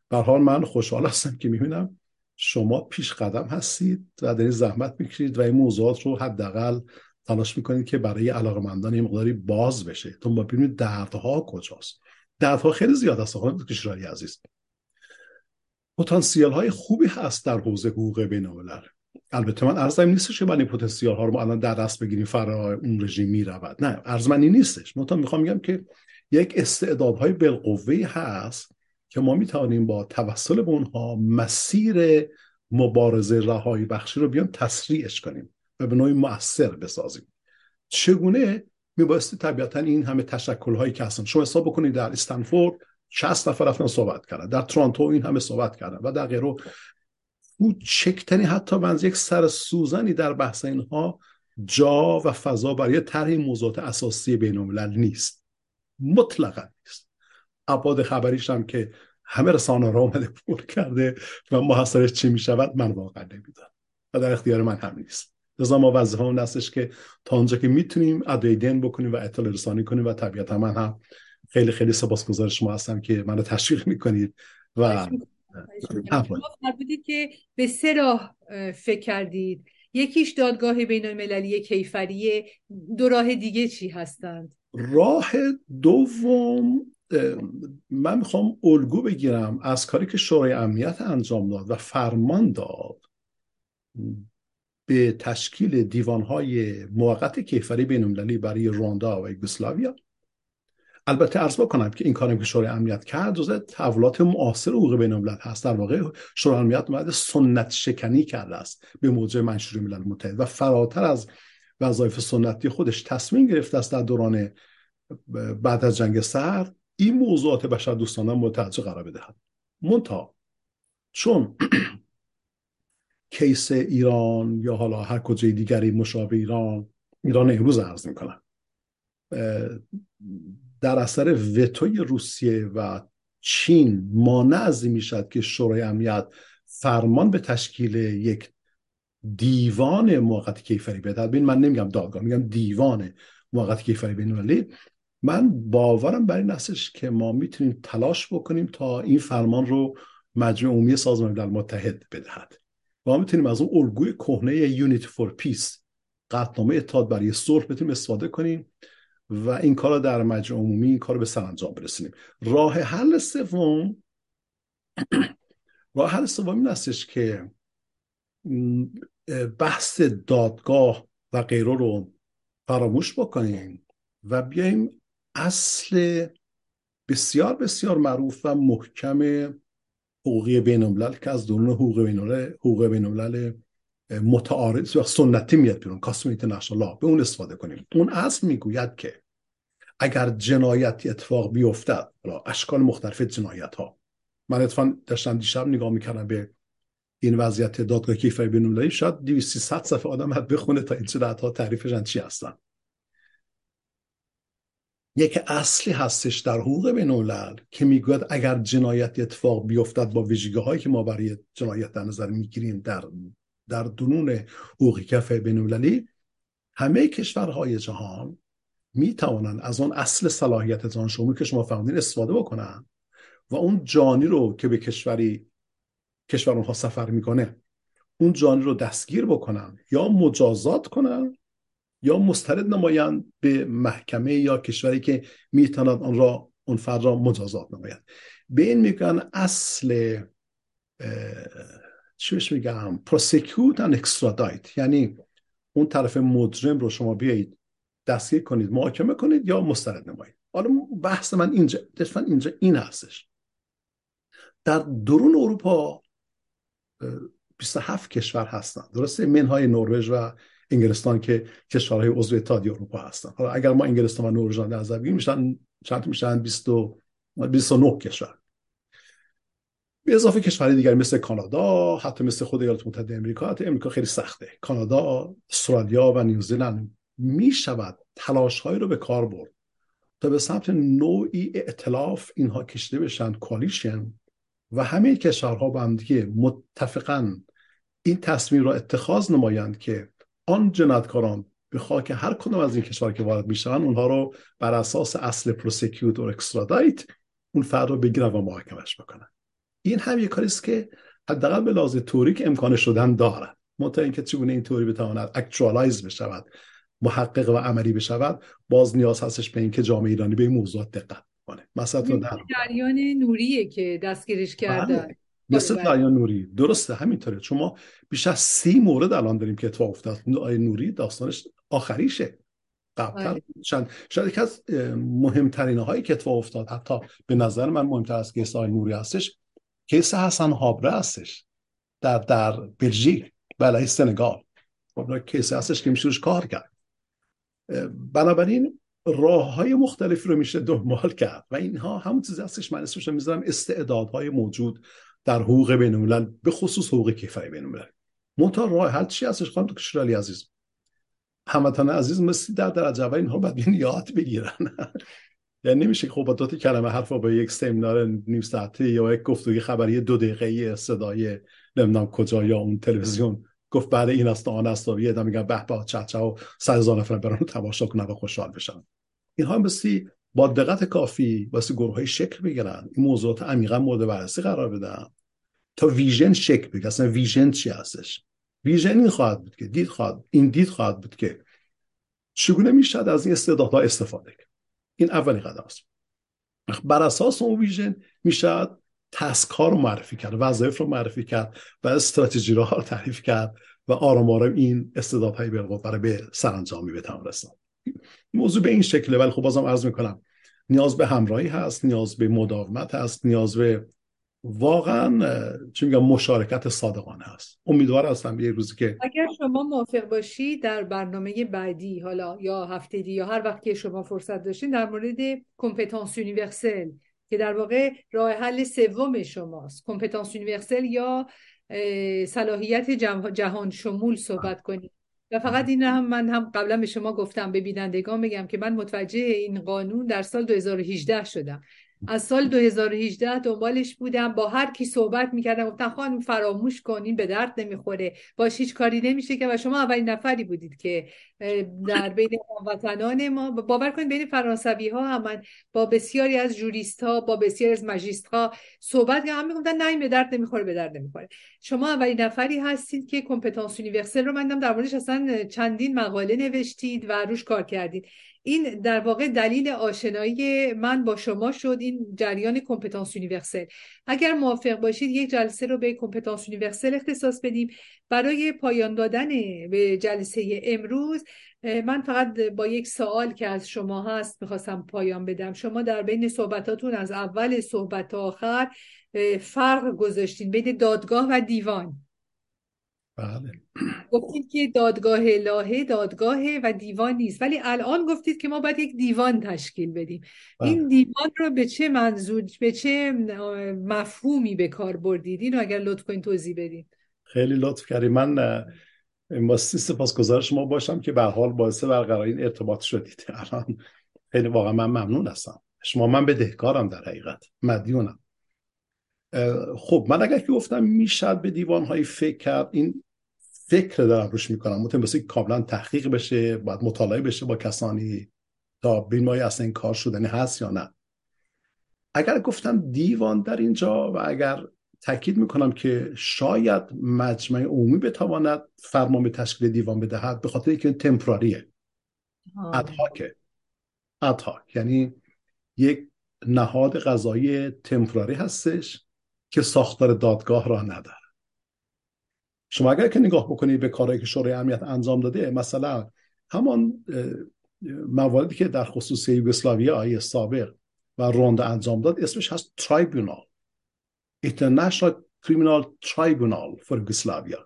به حال من خوشحال هستم که می‌بینم شما پیش قدم هستید و در زحمت می‌کشید و این موضوعات رو حداقل تلاش می‌کنید که برای علاقمندان یه مقداری باز بشه. تو ببینید دردها کجاست. دردها خیلی زیاد است خانم دکتر عزیز. پتانسیل های خوبی هست در حوزه حقوق بین الملل البته من ارزم نیستش که من این پتانسیل ها رو ما الان در دست بگیریم فرا اون رژیم می رود نه ارز نیستش. من می‌خوام میگم که یک استعدادهای بالقوه هست که ما می‌توانیم با توسل به اونها مسیر مبارزه رهایی بخشی رو بیان تسریعش کنیم. و به نوعی مؤثر بسازیم. چگونه؟ میبایستی طبیعتا این همه تشکل هایی که هستن. شما حساب بکنید در استنفورد 60 نفر رفتن صحبت کردن. در ترانتو این همه صحبت کردن. و در غیره چکتنی حتی بنز یک سر سوزنی در بحث اینها جا و فضا برای طرح موضوعات اساسی بین نیست. مطلقا نیست. ابعاد خبریش هم که همه رسانه را آمده پر کرده و محصرش چی می شود من واقعا نمی‌دونم. و در اختیار من هم نیست. لذا ما وظیفه اون هستش که تا آنجا که می‌تونیم ادای بکنیم و اطلاع رسانی کنیم و طبیعتا من هم خیلی خیلی سپاسگزار شما هستم که منو تشویق می‌کنید و بودید که به سه راه فکر کردید. یکیش دادگاه بین المللی کیفریه. دو راه دیگه چی هستند؟ راه دوم من می‌خوام الگو بگیرم از کاری که شورای امنیت انجام داد و فرمان داد. به تشکیل دیوانهای موقت کیفری بین برای روندا و یوگسلاویا. البته ارز بکنم که این کاری که شورای امنیت کرد جزء تحولات معاصر حقوق بین الملل هست. در واقع شورای امنیت اومده سنت شکنی کرده است به موجه منشور ملل متحد و فراتر از وظایف سنتی خودش تصمیم گرفته است در دوران بعد از جنگ سرد این موضوعات بشر دوستانه متوجه قرار بدهد. منتها چون [clears throat] کیس ایران یا حالا هر کجای دیگری مشابه ایران ایران امروز عرض می‌کنم. در اثر وتوی روسیه و چین مانع از می‌شد که شورای امنیت فرمان به تشکیل یک دیوان موقت کیفری بدهد ببین من نمیگم دادگاه میگم دیوان موقت کیفری بین من باورم بر این هستش که ما می‌تونیم تلاش بکنیم تا این فرمان رو مجمع عمومی سازمان ملل متحد بدهد. و ما می‌تونیم از اون الگوی کهنه یونیت فور پیس قطنامه اتحاد برای صلح بتونیم استفاده کنیم و این کار در مجمع عمومی این کار به سرانجام برسونیم. راه حل سوم [clears throat] راه حل سوم این هستش که بحث دادگاه و غیره رو فراموش بکنیم و بیایم اصل بسیار بسیار معروف و محکم حقوقی بین الملل که از درون حقوق بین الملل حقوق بین الملل متعارض و سنتی میاد بیرون کاسم اینترنشنال به اون استفاده کنیم. اون اصل می‌گوید که اگر جنایتی اتفاق بیفتد اشکال مختلف جنایت ها من اتفاقا داشتم دیشب نگاه می‌کردم به این وضعیت دادگاه کیفری بین المللی شاید 200 صفحه آدم بخونه تا این جنایت ها تعریفشان چی هستن. یک اصلی هستش در حقوق بین که می‌گوید اگر جنایت اتفاق بیفتد با ویژگی هایی که ما برای جنایت در نظر می‌گیریم در در درون حقوق کفه بین همه کشورهای جهان می توانند از آن اصل صلاحیت جان شمول که شما فهمیدین استفاده بکنن و اون جانی رو که به کشوری کشور اونها سفر می‌کنه اون جانی رو دستگیر بکنن یا مجازات کنن یا مسترد نمایند به محکمه یا کشوری که می‌تواند آن را اون فرد را مجازات نماید. به این میگن اصل چی بهش میگم؟ پروسیکیوت and extradite. یعنی اون طرف مجرم رو شما بیایید دستگیر کنید محاکمه کنید یا مسترد نمایید. حالا بحث من اینجا دفعا اینجا این هستش. در درون اروپا 27 کشور هستن درسته؟ منهای نروژ و انگلستان که کشورهای عضو اتحادیه اروپا هستن. حالا اگر ما انگلستان و نروژ در نظر بگیریم میشن چند میشن 20 29 کشور. به اضافه کشورهای دیگر مثل کانادا حتی مثل خود ایالات متحده امریکا حتی امریکا خیلی سخته. کانادا استرالیا و نیوزیلند می شود تلاش رو به کار برد تا به سمت نوعی ائتلاف اینها کشیده بشن coalition و همه کشورها با هم دیگه متفقا این تصمیم را اتخاذ نمایند که آن جنایتکاران به خاک هر کدام از این کشور که وارد میشن اونها رو بر اساس اصل prosecute و extradite اون فرد رو بگیرن و محاکمش بکنن. این هم یک کاری است که حداقل به لحاظ تئوریک امکان شدن دارد منتها اینکه چگونه این تئوری بتواند actualize بشود محقق و عملی بشود باز نیاز هستش به اینکه جامعه ایرانی به این موضوعات دقت کنه. مثلا در جریان نوریه که دستگیرش کرده بله. مثل جریان نوری. درسته همینطوره. چون ما بیش از سی مورد الان داریم که اتفاق افتاد. آقای نوری داستانش آخریشه. قبل بله. شاید یکی از مهمترین هایی که اتفاق افتاد حتی به نظر من مهمتر از case آقای نوری هستش case حسن هابره هستش. در در بلژیک بله سنگال. خب case هستش که میشه کار کرد. بنابراین راه های مختلفی رو میشه دنبال کرد. و اینها همون چیزی هستش. من اسمش می‌ذارم استعدادهای موجود. در حقوق بین الملل به خصوص حقوق کیفری بین الملل. منتها راه حل چی هستش خانم دکتر علی عزیز؟ هموطن عزیز مثل در درجه اول اینها باید یاد بگیرن. [laughs] یعنی نمیشه خب با کلمه حرف با یک سمینار نیم ساعته یا یک گفتگوی خبری دو دقیقه صدای نمی‌دونم کجا یا اون تلویزیون گفت بعد این است آن است و یه میگن به به چه و صد هزار نفر برن تماشا کنن و خوشحال بشن. اینها مثل با دقت کافی واسه گروه های شکل بگیرن. این موضوعات عمیقا مورد بررسی قرار بدن. تا vision شکل بگیره اصلا vision چی هستش؟ vision این خواهد بود که دید خواهد این دید خواهد بود که چگونه می‌شد از این استعدادها استفاده کرد این اولین قدم است. بر اساس اون vision می‌شد task ها رو معرفی کرد وظایف رو معرفی کرد و استراتژی رو تعریف کرد و آرام آرام این استعدادهای برای به سرانجامی به رساند موضوع به این شکله ولی خب بازم عرض می‌کنم نیاز به همراهی هست نیاز به مداومت هست نیاز به واقعا چی میگم مشارکت صادقانه هست. امیدوار هستم یه روزی که اگر شما موافق باشی در برنامه بعدی حالا یا هفته دی یا هر وقت که شما فرصت داشتین در مورد compétence universelle که در واقع راه حل سوم شماست. compétence universelle یا صلاحیت جهان شمول صحبت کنید. و فقط این هم من هم قبلا به شما گفتم به بینندگان بگم که من متوجه این قانون در سال 2018 شدم. از سال 2018 دنبالش بودم. با هر کی صحبت می‌کردم گفتم خانم فراموش کنین به درد نمی‌خوره. باش هیچ کاری نمیشه که. و شما اولین نفری بودید که در بین وطنان ما. باور کنید بین فرانسوی ها هم من با بسیاری از جوریست ها با بسیاری از مجیست ها صحبت کردم. می‌گفتن نه این به درد نمی‌خوره به درد نمی‌خوره. شما اولین نفری هستید که compétence universelle رو من در موردش اصلا چندین مقاله نوشتید و روش کار کردید. این در واقع دلیل آشنایی من با شما شد این جریان compétence universelle. اگر موافق باشید یک جلسه رو به compétence universelle اختصاص بدیم. برای پایان دادن به جلسه امروز من فقط با یک سوال که از شما هست می‌خواستم پایان بدم. شما در بین صحبتاتون از اول صحبت تا آخر فرق گذاشتین بین دادگاه و دیوان. بله. گفتید که دادگاه لاهه دادگاه و دیوان نیست. ولی الان گفتید که ما باید یک دیوان تشکیل بدیم. بله. این دیوان رو به چه منظور به چه مفهومی به کار بردید؟ اینو اگر لطف کنید توضیح بدید خیلی لطف کردی. من ماستی سپاسگزار شما باشم که به حال باعث برقراری این ارتباط شدید. الان خیلی واقعا من ممنون هستم. شما من به دهکارم در حقیقت. مدیونم. خب من اگر که گفتم می‌شد به دیوان فکر کرد این فکر دارم روش می‌کنم. متن کاملا تحقیق بشه باید مطالعه بشه با کسانی تا بیمایی اصلا این کار شدنی هست یا نه. اگر گفتم دیوان در اینجا و اگر تاکید می‌کنم که شاید مجمع عمومی بتواند فرمان به تشکیل دیوان بدهد به خاطر اینکه تمپراریه. ادهاکه ادهاک یعنی یک نهاد غذایی تمپراری هستش که ساختار دادگاه را نداره شما اگر که نگاه بکنید به کارهایی که شورای امنیت انجام داده مثلا همان مواردی که در خصوص یوگسلاویا سابق و روند انجام داد اسمش هست ترایبونال International Criminal Tribunal for Yugoslavia.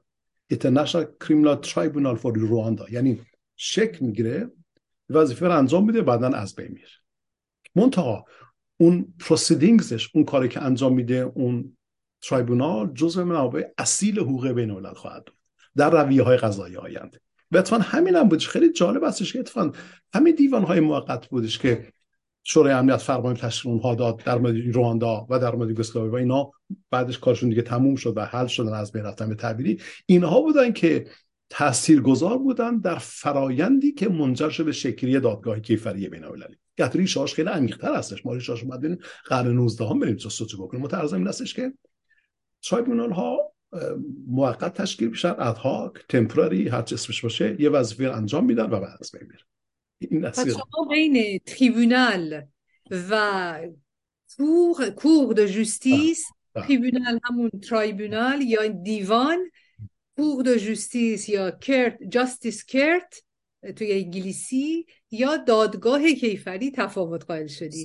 International Criminal Tribunal for Rwanda. یعنی شکل می‌گیره وظیفه رو انجام میده بعدا از بین میره. منتها اون پروسیدینگزش اون کاری که انجام میده اون ترایبونال جزء منابع اصیل حقوق بین الملل خواهد بود. در رویه های قضایی آینده. و اتفاقا همین هم بودش خیلی جالب هستش که اتفاقا همین دیوان های موقت بودش که شورای امنیت فرمان تشکیل اونها داد در مورد رواندا و در مورد یوگسلاوی و اینا. بعدش کارشون دیگه تموم شد و حل شدن از بین رفتن به تعبیری اینها بودن که تاثیرگذار بودن در فرایندی که منجر شد به شکلی دادگاه کیفری بین المللی. گهتری شاش خیلی عمیق‌تر هستش. ما شاش اومد ببینیم قرن 19 هم بریم سوچو بکنیم. متأسفانه این هستش که ترایبونال ها موقت تشکیل میشن ادهاک تمپراری هر چه اسمش باشه یه وظیفه انجام میدن و بعد از بین میره این شما بین تریبونال و کور کور دو جوستیس تریبونال همون ترایبونال یا دیوان کور دو جوستیس یا کرت جاستیس کرت توی انگلیسی یا دادگاه کیفری تفاوت قائل شدی.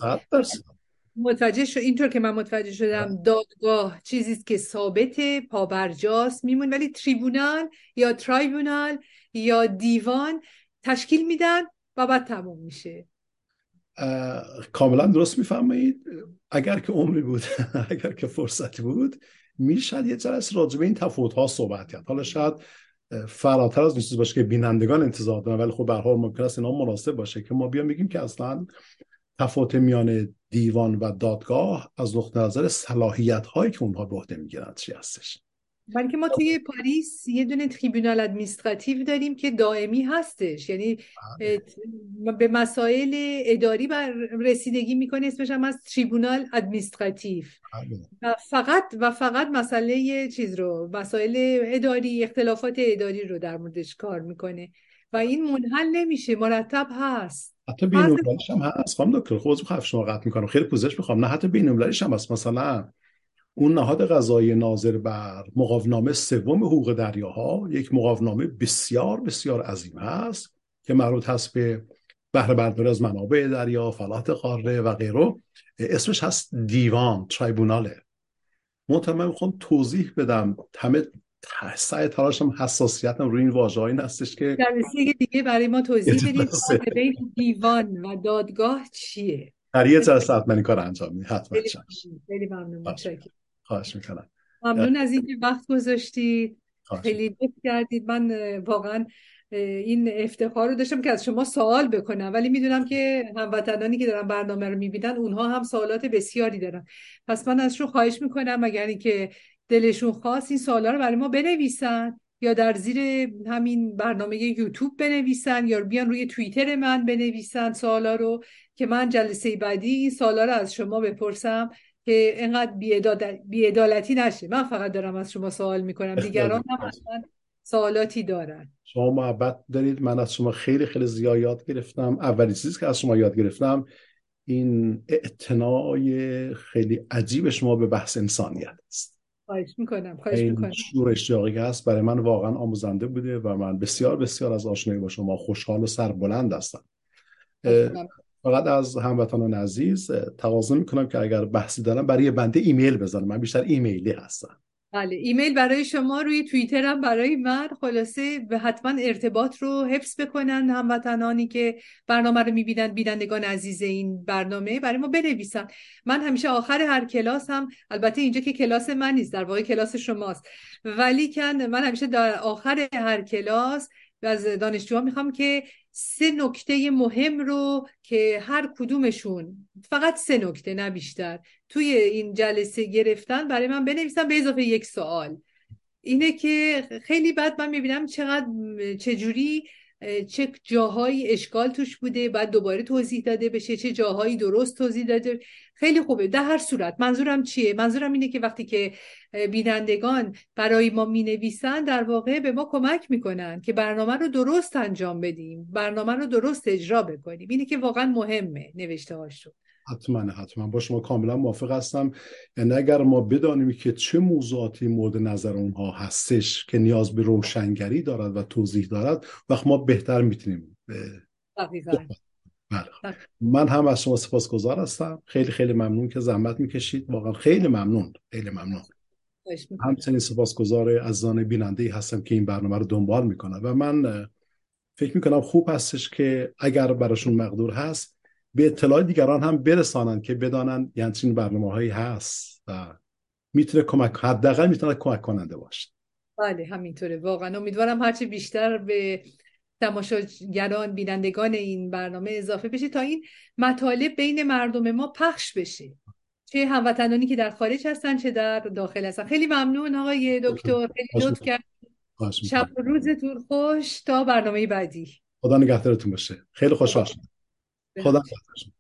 متوجه شد اینطور که من متوجه شدم دادگاه چیزی که ثابت پابرجاست میمون. ولی تریبونال یا ترایبونال یا دیوان تشکیل میدن و بعد تموم میشه. کاملا درست می‌فهمید اگر که عمری بود [laughs] اگر که فرصتی بود می‌شد یه جلسه راجبه این تفاوت ها صحبت کرد. حالا شاید فراتر از نیست باشه که بینندگان انتظار دارن ولی خب به حال ممکن است اینا مناسب باشه که ما بیام بگیم که اصلا تفاوت میان دیوان و دادگاه از نقطه نظر صلاحیت هایی که اونها به عهده می‌گیرند چی هستش؟ بلکه ما توی پاریس یه دونه تریبونال ادمنستراتیو داریم که دائمی هستش. یعنی بله. به مسائل اداری بر رسیدگی می‌کنه اسمش هم از تریبونال ادمنستراتیو بله. و فقط و فقط مسئله چیز رو مسائل اداری اختلافات اداری رو در موردش کار می‌کنه. و این منحل نمیشه مرتب هست. حتی بین هم هست. خانم دکتر خب خب شما قطع می‌کنم. خیلی پوزش می‌خوام. نه حتی بین هم هست. مثلا اون نهاد قضایی ناظر بر مقاونامه سوم حقوق دریاها یک مقاونامه بسیار بسیار عظیم هست که مربوط هست به بهره برداری از منابع دریا فلات قاره و غیره. اسمش هست دیوان ترایبوناله. من می‌خوام توضیح بدم. همه سعی تلاشم حساسیتم روی این واژه این هستش که در دیگه برای ما توضیح بدید دیوان و دادگاه چیه؟ در یه جلسه حتما این کار انجام می‌دید حتما. خیلی ممنون. خواهش می‌کنم. ممنون از اینکه وقت گذاشتید. خیلی لطف کردید. من واقعا این افتخار رو داشتم که از شما سوال بکنم. ولی می‌دونم که هموطنانی که دارن برنامه رو می‌بینن اونها هم سوالات بسیاری دارن. پس من ازشون خواهش می‌کنم. اگر اینکه دلشون خواست این سوالا رو برای ما بنویسن یا در زیر همین برنامه یوتیوب بنویسن یا بیان روی توییتر من بنویسن سوالا رو که من جلسه بعدی این سوالا رو از شما بپرسم که اینقدر بیعدالتی نشه. من فقط دارم از شما سوال می‌کنم. [laughs] دیگران هم سوالاتی دارن. شما محبت دارید. من از شما خیلی خیلی زیاد یاد گرفتم. اولین چیزی که از شما یاد گرفتم این اعتنای خیلی عجیب شما به بحث انسانیت است. خواهش می‌کنم خواهش می‌کنم. شور اشتیاقی هست. برای من واقعا آموزنده بوده و من بسیار بسیار از آشنایی با شما خوشحال و سربلند هستم. فقط از هموطنان عزیز تقاضا می‌کنم که اگر بحثی دارم برای بنده ایمیل بزنم من بیشتر ایمیلی هستم. بله ایمیل برای شما روی توییتر هم برای من. خلاصه به حتما ارتباط رو حفظ بکنن هموطنانی که برنامه رو می‌بینن بینندگان عزیز این برنامه برای ما بنویسن. من همیشه آخر هر کلاس هم البته اینجا که کلاس من نیست در واقع کلاس شماست. ولی کن من همیشه در آخر هر کلاس از دانشجوها می‌خوام که سه نکته مهم رو که هر کدومشون فقط سه نکته نه بیشتر توی این جلسه گرفتن برای من بنویسن به اضافه یک سوال. اینه که خیلی بد من می‌بینم چقدر چجوری چه جاهایی اشکال توش بوده بعد دوباره توضیح داده بشه چه جاهایی درست توضیح داده. خیلی خوبه. در هر صورت منظورم چیه؟ منظورم اینه که وقتی که بینندگان برای ما می نویسن در واقع به ما کمک می‌کنن که برنامه رو درست انجام بدیم برنامه رو درست اجرا بکنیم. اینه که واقعا مهمه نوشته هاشون حتما حتما. با شما کاملا موافق هستم. یعنی اگر ما بدانیم که چه موضوعاتی مورد نظر اونها هستش که نیاز به روشنگری دارد و توضیح دارد وقت ما بهتر می‌تونیم بله. من هم از شما سپاسگزار هستم. خیلی خیلی ممنون که زحمت می‌کشید. واقعا خیلی ممنون خیلی ممنون. همچنین سپاسگزار عزیزان بیننده هستم که این برنامه رو دنبال می‌کنن و من فکر می‌کنم خوب هستش که اگر براشون مقدور هست به اطلاع دیگران هم برسانن که بدانن یعنی چین برنامه هایی هست و می‌تونه کمک حداقل می‌تونه کمک کننده باشه. بله همینطوره. واقعا امیدوارم هرچی بیشتر به تماشاگران بینندگان این برنامه اضافه بشه تا این مطالب بین مردم ما پخش بشه. چه هموطنانی که در خارج هستن چه در داخل هستن. خیلی ممنون آقای دکتر. خیلی لطف کرد شب و روزتون خوش تا برنامه بعدی. خدا نگهدارتون باشه. خیلی خوشحال شدم. خدا نگهدارتون